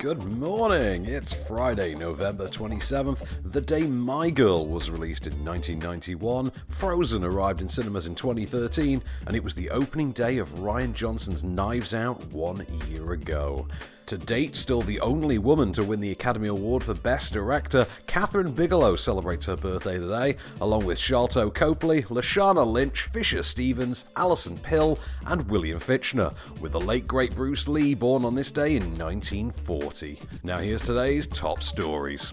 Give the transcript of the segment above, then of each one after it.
Good morning. It's Friday, November 27th, the day My Girl was released in 1991, Frozen arrived in cinemas in 2013, and it was the opening day of Rian Johnson's Knives Out one year ago. To date, still the only woman to win the Academy Award for Best Director, Kathryn Bigelow celebrates her birthday today, along with Sharlto Copley, Lashana Lynch, Fisher Stevens, Alison Pill, and William Fichtner, with the late great Bruce Lee born on this day in 1940. Now here's today's top stories.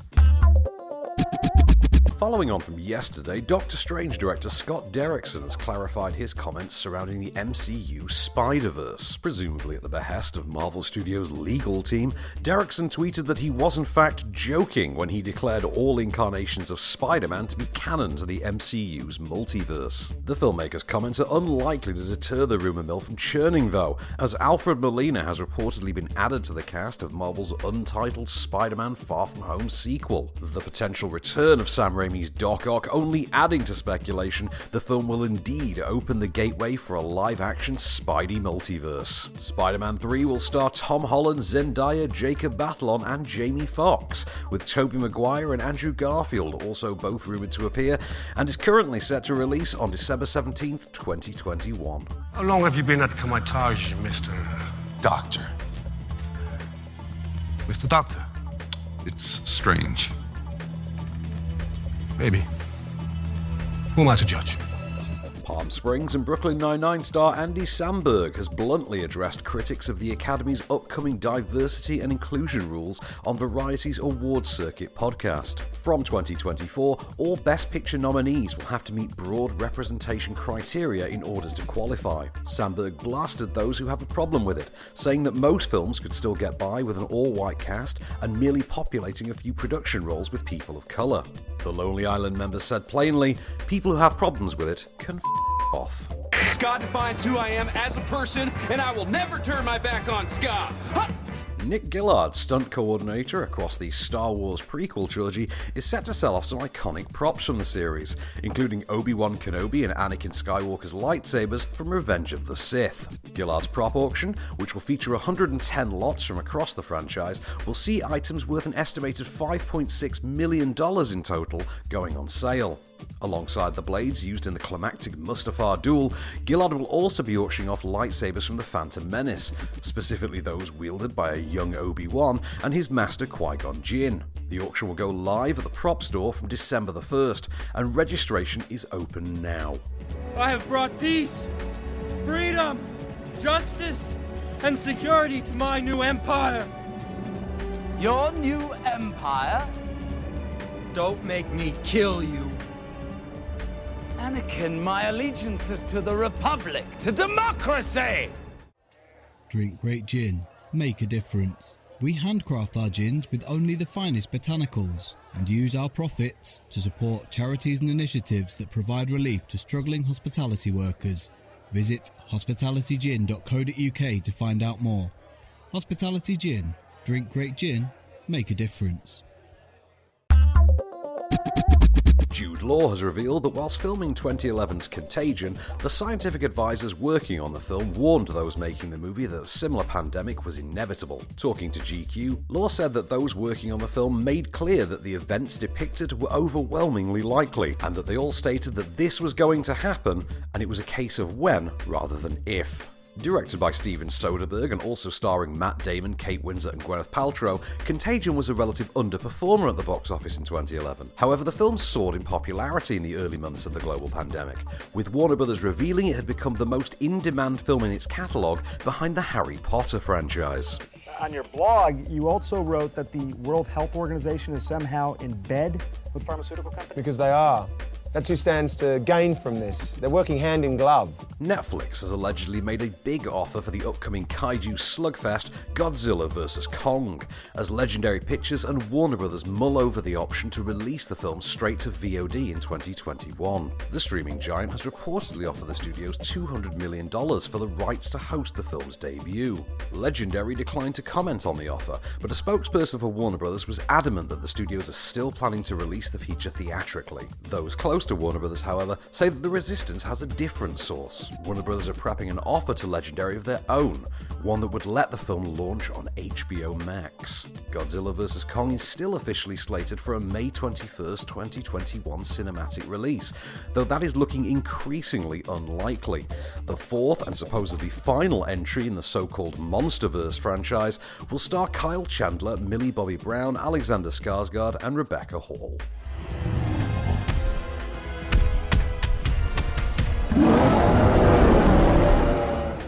Following on from yesterday, Doctor Strange director Scott Derrickson has clarified his comments surrounding the MCU Spider Verse. Presumably at the behest of Marvel Studios' legal team, Derrickson tweeted that he was in fact joking when he declared all incarnations of Spider Man to be canon to the MCU's multiverse. The filmmaker's comments are unlikely to deter the rumour mill from churning, though, as Alfred Molina has reportedly been added to the cast of Marvel's untitled Spider Man Far From Home sequel. The potential return of Sam Raimi's Doc Ock only adding to speculation the film will indeed open the gateway for a live action Spidey multiverse. Spider Man 3 will star Tom Holland, Zendaya, Jacob Batalon, and Jamie Foxx, with Tobey Maguire and Andrew Garfield also both rumoured to appear, and is currently set to release on December 17th, 2021. How long have you been at Kamar-Taj, Mr. Doctor. Mr. Doctor? It's strange. Maybe. Who am I to judge? Palm Springs and Brooklyn Nine-Nine star Andy Samberg has bluntly addressed critics of the Academy's upcoming diversity and inclusion rules on Variety's awards circuit podcast. From 2024, all Best Picture nominees will have to meet broad representation criteria in order to qualify. Samberg blasted those who have a problem with it, saying that most films could still get by with an all-white cast and merely populating a few production roles with people of colour. The Lonely Island member said plainly, people who have problems with it can f- off. Scott defines who I am as a person, and I will never turn my back on Scott. Ha! Nick Gillard, stunt coordinator across the Star Wars prequel trilogy, is set to sell off some iconic props from the series, including Obi Wan Kenobi and Anakin Skywalker's lightsabers from Revenge of the Sith. Gillard's prop auction, which will feature 110 lots from across the franchise, will see items worth an estimated $5.6 million in total going on sale. Alongside the blades used in the climactic Mustafar duel, Gillard will also be auctioning off lightsabers from the Phantom Menace, specifically those wielded by a young Obi-Wan and his master Qui-Gon Jinn. The auction will go live at the prop store from December the 1st, and registration is open now. I have brought peace, freedom, justice, and security to my new empire. Your new empire? Don't make me kill you. Anakin, my allegiance is to the Republic, to democracy! Drink great gin, make a difference. We handcraft our gins with only the finest botanicals and use our profits to support charities and initiatives that provide relief to struggling hospitality workers. Visit hospitalitygin.co.uk to find out more. Hospitality Gin. Drink great gin, make a difference. Jude Law has revealed that whilst filming 2011's Contagion, the scientific advisors working on the film warned those making the movie that a similar pandemic was inevitable. Talking to GQ, Law said that those working on the film made clear that the events depicted were overwhelmingly likely, and that they all stated that this was going to happen, and it was a case of when rather than if. Directed by Steven Soderbergh and also starring Matt Damon, Kate Winslet, and Gwyneth Paltrow, Contagion was a relative underperformer at the box office in 2011. However, the film soared in popularity in the early months of the global pandemic, with Warner Brothers revealing it had become the most in demand film in its catalogue behind the Harry Potter franchise. On your blog, you also wrote that the World Health Organization is somehow in bed with pharmaceutical companies. Because they are. That's who stands to gain from this. They're working hand in glove. Netflix has allegedly made a big offer for the upcoming kaiju slugfest Godzilla vs. Kong, as Legendary Pictures and Warner Brothers mull over the option to release the film straight to VOD in 2021. The streaming giant has reportedly offered the studios $200 million for the rights to host the film's debut. Legendary declined to comment on the offer, but a spokesperson for Warner Brothers was adamant that the studios are still planning to release the feature theatrically. Those close to Warner Brothers, however, say that the resistance has a different source. Warner Brothers are prepping an offer to Legendary of their own, one that would let the film launch on HBO Max. Godzilla vs. Kong is still officially slated for a May 21st, 2021 cinematic release, though that is looking increasingly unlikely. The fourth and supposedly final entry in the so called Monsterverse franchise will star Kyle Chandler, Millie Bobby Brown, Alexander Skarsgård, and Rebecca Hall.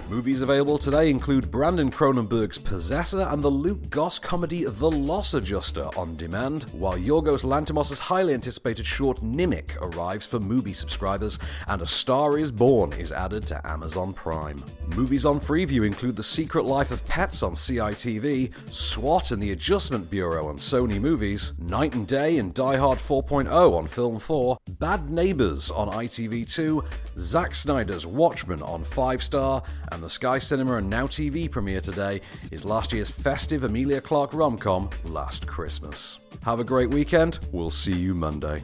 Movies available today include Brandon Cronenberg's Possessor and the Luke Goss comedy The Loss Adjuster on demand, while Yorgos Lanthimos' highly anticipated short Nimic arrives for Mubi subscribers, and A Star is Born is added to Amazon Prime. Movies on Freeview include The Secret Life of Pets on CITV, SWAT and the Adjustment Bureau on Sony Movies, Night and Day and Die Hard 4.0 on Film 4, Bad Neighbors on ITV2, Zack Snyder's Watchmen on 5 Star, and the Sky Cinema and Now TV premiere today is last year's festive Emilia Clarke rom com, Last Christmas. Have a great weekend. We'll see you Monday.